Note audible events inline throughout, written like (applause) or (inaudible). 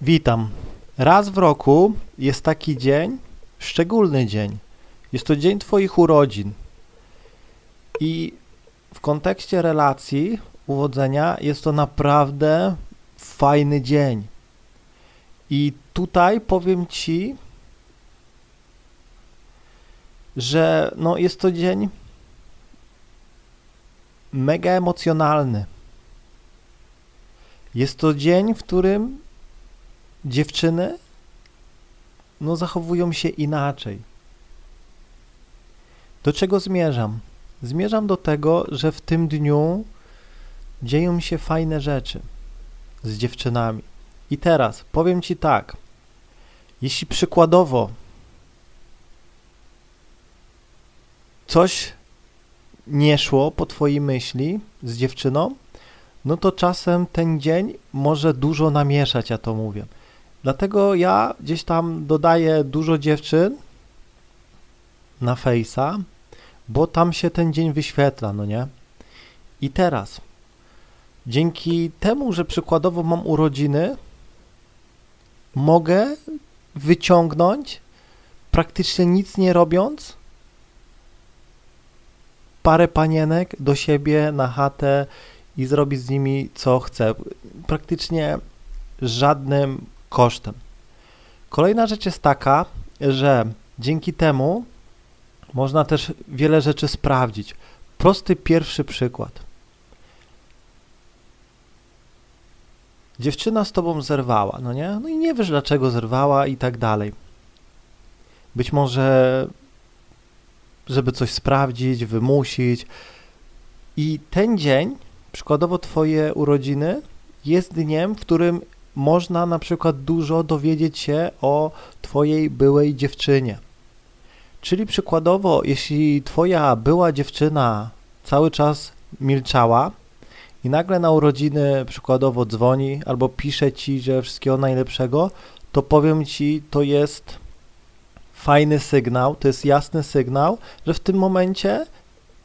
Witam. Raz w roku jest taki dzień, szczególny dzień. Jest to dzień Twoich urodzin. I w kontekście relacji, uwodzenia, jest to naprawdę fajny dzień. I tutaj powiem Ci, że no jest to dzień mega emocjonalny. Jest to dzień, w którym dziewczyny no zachowują się inaczej. Do czego zmierzam? Zmierzam do tego, że w tym dniu dzieją się fajne rzeczy z dziewczynami. I teraz powiem Ci tak. Jeśli przykładowo coś nie szło po Twojej myśli z dziewczyną, no to czasem ten dzień może dużo namieszać, ja to mówię. Dlatego ja gdzieś tam dodaję dużo dziewczyn na Face'a, bo tam się ten dzień wyświetla, no nie? I teraz, dzięki temu, że przykładowo mam urodziny, mogę wyciągnąć praktycznie nic nie robiąc parę panienek do siebie na chatę i zrobić z nimi co chcę. Praktycznie żadnym kosztem. Kolejna rzecz jest taka, że dzięki temu można też wiele rzeczy sprawdzić. Prosty pierwszy przykład. Dziewczyna z tobą zerwała, no nie? No i nie wiesz dlaczego zerwała i tak dalej. Być może żeby coś sprawdzić, wymusić. I ten dzień, przykładowo twoje urodziny, jest dniem, w którym można na przykład dużo dowiedzieć się o twojej byłej dziewczynie. Czyli przykładowo, jeśli twoja była dziewczyna cały czas milczała i nagle na urodziny przykładowo dzwoni albo pisze ci, że wszystkiego najlepszego, to powiem ci, to jest fajny sygnał, to jest jasny sygnał, że w tym momencie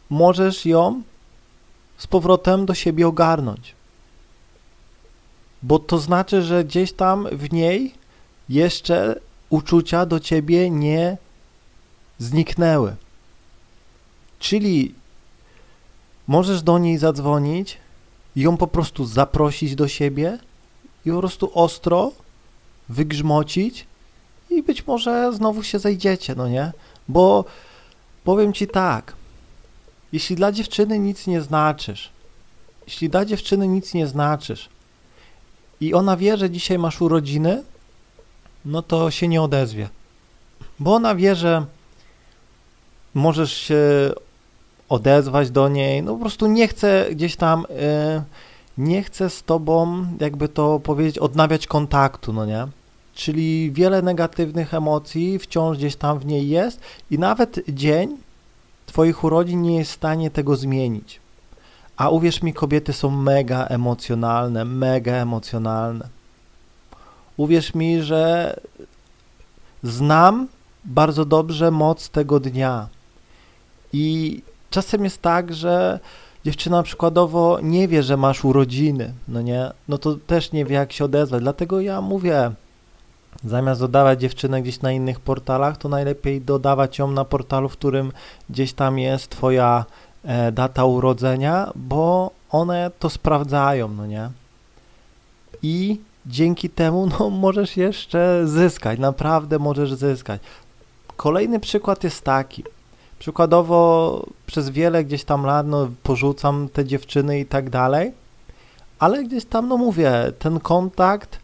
możesz ją z powrotem do siebie ogarnąć bo to znaczy, że gdzieś tam w niej jeszcze uczucia do ciebie nie zniknęły. Czyli możesz do niej zadzwonić, ją po prostu zaprosić do siebie i po prostu ostro wygrzmocić i być może znowu się zejdziecie, no nie? Bo powiem ci tak, jeśli dla dziewczyny nic nie znaczysz, jeśli dla dziewczyny nic nie znaczysz, i ona wie, że dzisiaj masz urodziny, no to się nie odezwie. Bo ona wie, że możesz się odezwać do niej, no po prostu nie chce gdzieś tam, yy, nie chce z tobą, jakby to powiedzieć, odnawiać kontaktu, no nie? Czyli wiele negatywnych emocji wciąż gdzieś tam w niej jest i nawet dzień twoich urodzin nie jest w stanie tego zmienić. A uwierz mi, kobiety są mega emocjonalne, mega emocjonalne. Uwierz mi, że znam bardzo dobrze moc tego dnia. I czasem jest tak, że dziewczyna przykładowo nie wie, że masz urodziny, no nie? No to też nie wie, jak się odezwać. Dlatego ja mówię, zamiast dodawać dziewczynę gdzieś na innych portalach, to najlepiej dodawać ją na portalu, w którym gdzieś tam jest twoja data urodzenia, bo one to sprawdzają, no nie? I dzięki temu no, (laughs) możesz jeszcze zyskać, naprawdę możesz zyskać. Kolejny przykład jest taki. Przykładowo przez wiele gdzieś tam lat no, porzucam te dziewczyny i tak dalej, ale gdzieś tam, no mówię, ten kontakt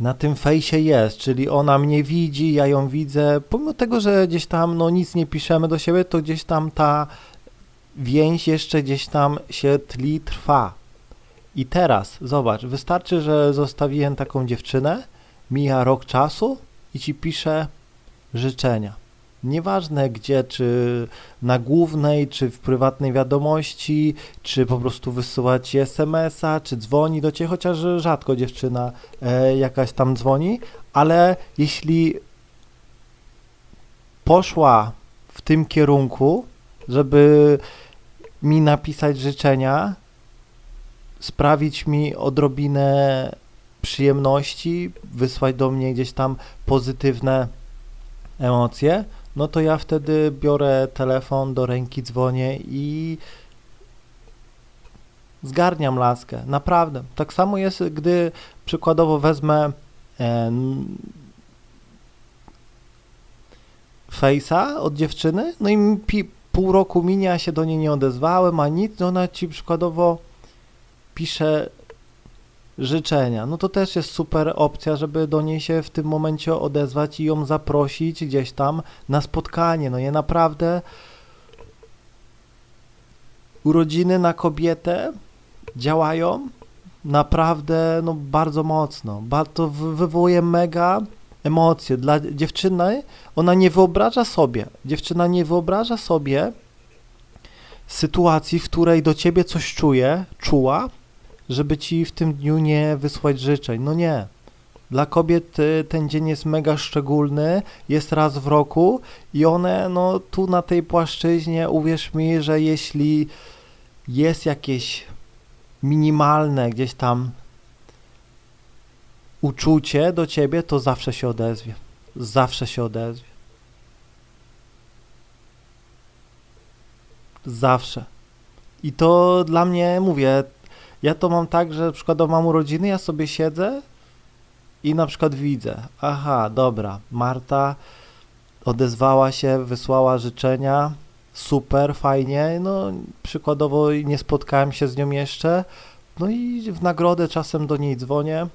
na tym fejsie jest, czyli ona mnie widzi, ja ją widzę, pomimo tego, że gdzieś tam no nic nie piszemy do siebie, to gdzieś tam ta więź jeszcze gdzieś tam się tli, trwa. I teraz, zobacz, wystarczy, że zostawiłem taką dziewczynę, mija rok czasu i ci piszę życzenia. Nieważne gdzie, czy na głównej, czy w prywatnej wiadomości, czy po prostu wysyłać SMS-a, czy dzwoni. Do ciebie, chociaż rzadko dziewczyna e, jakaś tam dzwoni, ale jeśli poszła w tym kierunku, żeby mi napisać życzenia, sprawić mi odrobinę przyjemności, wysłać do mnie gdzieś tam pozytywne emocje, no to ja wtedy biorę telefon do ręki, dzwonię i zgarniam laskę. Naprawdę. Tak samo jest, gdy przykładowo wezmę e, Face'a od dziewczyny, no i pół roku minie, a się do niej nie odezwałem, a nic, no ona ci przykładowo pisze życzenia. No to też jest super opcja, żeby do niej się w tym momencie odezwać i ją zaprosić gdzieś tam na spotkanie. No nie naprawdę urodziny na kobietę działają naprawdę no, bardzo mocno. To wywołuje mega emocje. Dla dziewczyny ona nie wyobraża sobie, dziewczyna nie wyobraża sobie sytuacji, w której do ciebie coś czuje, czuła, żeby ci w tym dniu nie wysłać życzeń. No nie. Dla kobiet y, ten dzień jest mega szczególny, jest raz w roku i one, no tu na tej płaszczyźnie, uwierz mi, że jeśli jest jakieś minimalne gdzieś tam uczucie do ciebie, to zawsze się odezwie. Zawsze się odezwie. Zawsze. I to dla mnie, mówię, ja to mam tak, że przykładowo mam urodziny, ja sobie siedzę i na przykład widzę, aha, dobra, Marta odezwała się, wysłała życzenia, super, fajnie, no przykładowo nie spotkałem się z nią jeszcze, no i w nagrodę czasem do niej dzwonię,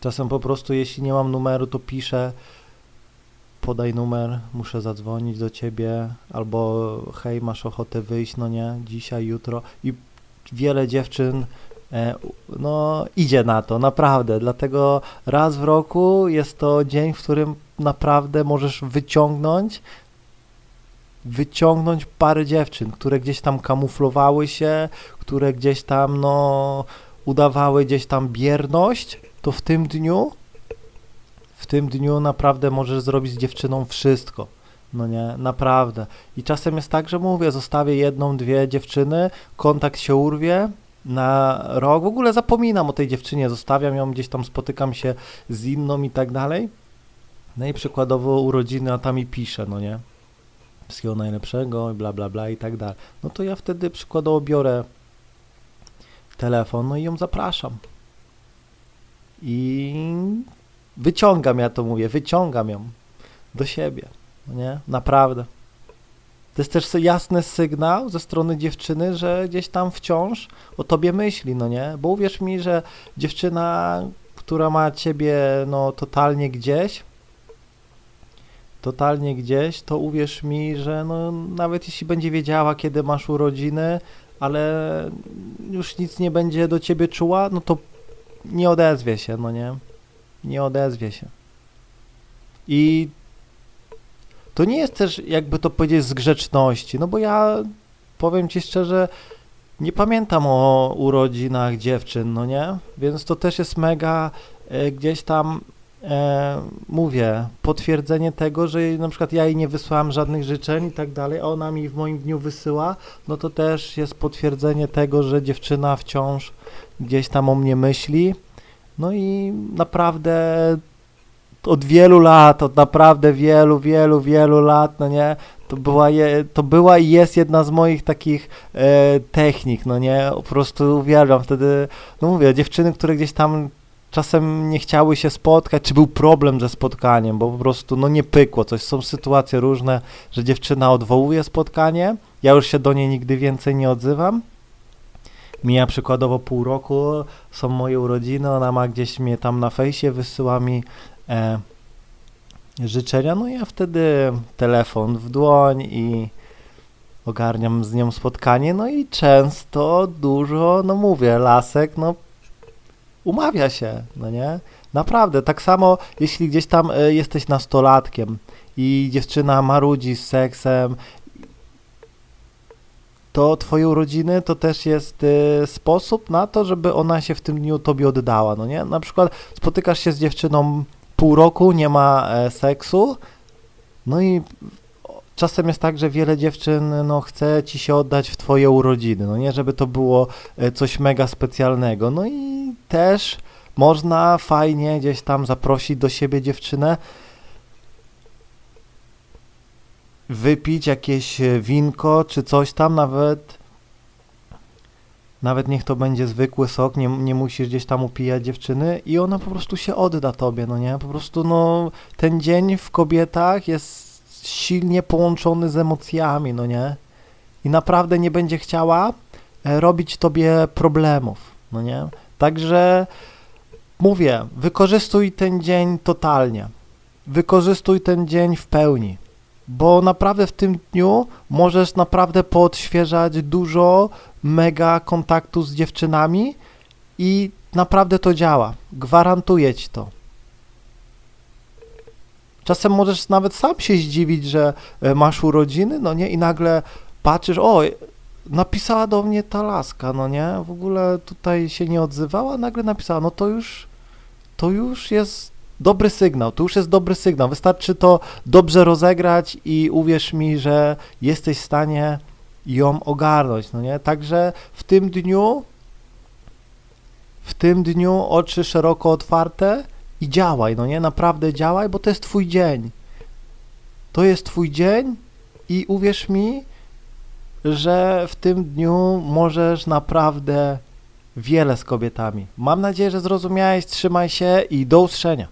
czasem po prostu jeśli nie mam numeru, to piszę, podaj numer, muszę zadzwonić do ciebie, albo hej, masz ochotę wyjść, no nie, dzisiaj, jutro. I wiele dziewczyn e, no idzie na to, naprawdę, dlatego raz w roku jest to dzień, w którym naprawdę możesz wyciągnąć wyciągnąć parę dziewczyn, które gdzieś tam kamuflowały się, które gdzieś tam no udawały gdzieś tam bierność, to w tym dniu w tym dniu naprawdę możesz zrobić z dziewczyną wszystko. No nie, naprawdę. I czasem jest tak, że mówię, zostawię jedną, dwie dziewczyny, kontakt się urwie na rok. W ogóle zapominam o tej dziewczynie, zostawiam ją gdzieś tam, spotykam się z inną i tak dalej. No i przykładowo urodziny, a tam mi pisze, no nie, wszystkiego najlepszego, bla, bla, bla i tak dalej. No to ja wtedy przykładowo biorę telefon, no i ją zapraszam. I wyciągam, ja to mówię, wyciągam ją do siebie, nie? Naprawdę. To jest też jasny sygnał ze strony dziewczyny, że gdzieś tam wciąż o tobie myśli, no nie? Bo uwierz mi, że dziewczyna, która ma ciebie no totalnie gdzieś, totalnie gdzieś, to uwierz mi, że no, nawet jeśli będzie wiedziała, kiedy masz urodziny, ale już nic nie będzie do ciebie czuła, no to nie odezwie się, no nie? Nie odezwie się. I to nie jest też, jakby to powiedzieć, z grzeczności, no bo ja powiem ci szczerze, nie pamiętam o urodzinach dziewczyn, no nie? Więc to też jest mega e, gdzieś tam e, mówię, potwierdzenie tego, że na przykład ja jej nie wysłałam żadnych życzeń i tak dalej, a ona mi w moim dniu wysyła, no to też jest potwierdzenie tego, że dziewczyna wciąż gdzieś tam o mnie myśli. No i naprawdę od wielu lat, od naprawdę wielu, wielu, wielu lat, no nie, to była, je, to była i jest jedna z moich takich e, technik, no nie, po prostu uwielbiam wtedy, no mówię, dziewczyny, które gdzieś tam czasem nie chciały się spotkać, czy był problem ze spotkaniem, bo po prostu no nie pykło coś. Są sytuacje różne, że dziewczyna odwołuje spotkanie, ja już się do niej nigdy więcej nie odzywam. Mija przykładowo pół roku, są moje urodziny, ona ma gdzieś mnie tam na fejsie, wysyła mi e, życzenia, no ja wtedy telefon w dłoń i ogarniam z nią spotkanie, no i często dużo, no mówię, lasek, no umawia się, no nie? Naprawdę, tak samo jeśli gdzieś tam y, jesteś nastolatkiem i dziewczyna marudzi z seksem, to twoje urodziny to też jest y, sposób na to, żeby ona się w tym dniu tobie oddała, no nie? Na przykład spotykasz się z dziewczyną pół roku, nie ma e, seksu, no i czasem jest tak, że wiele dziewczyn no, chce ci się oddać w twoje urodziny, no nie, żeby to było e, coś mega specjalnego. No i też Można fajnie gdzieś tam zaprosić do siebie dziewczynę, wypić jakieś e, winko czy coś tam, nawet nawet niech to będzie zwykły sok, nie, nie musisz gdzieś tam upijać dziewczyny i ona po prostu się odda tobie, no nie? Po prostu no ten dzień w kobietach jest silnie połączony z emocjami, no nie? I naprawdę nie będzie chciała e, robić tobie problemów, no nie? Także mówię, wykorzystuj ten dzień totalnie. Wykorzystuj ten dzień w pełni bo naprawdę w tym dniu możesz naprawdę podświeżać dużo mega kontaktu z dziewczynami i naprawdę to działa. Gwarantuję ci to. Czasem możesz nawet sam się zdziwić, że e, masz urodziny, no nie, i nagle patrzysz, o, napisała do mnie ta laska, no nie, w ogóle tutaj się nie odzywała, nagle napisała, no to już, to już jest dobry sygnał, to już jest dobry sygnał. Wystarczy to dobrze rozegrać i uwierz mi, że jesteś w stanie ją ogarnąć, no nie? Także w tym dniu, w tym dniu oczy szeroko otwarte i działaj, no nie? Naprawdę działaj, bo to jest twój dzień. To jest twój dzień i uwierz mi, że w tym dniu możesz naprawdę wiele z kobietami. Mam nadzieję, że zrozumiałeś, trzymaj się i do usłyszenia.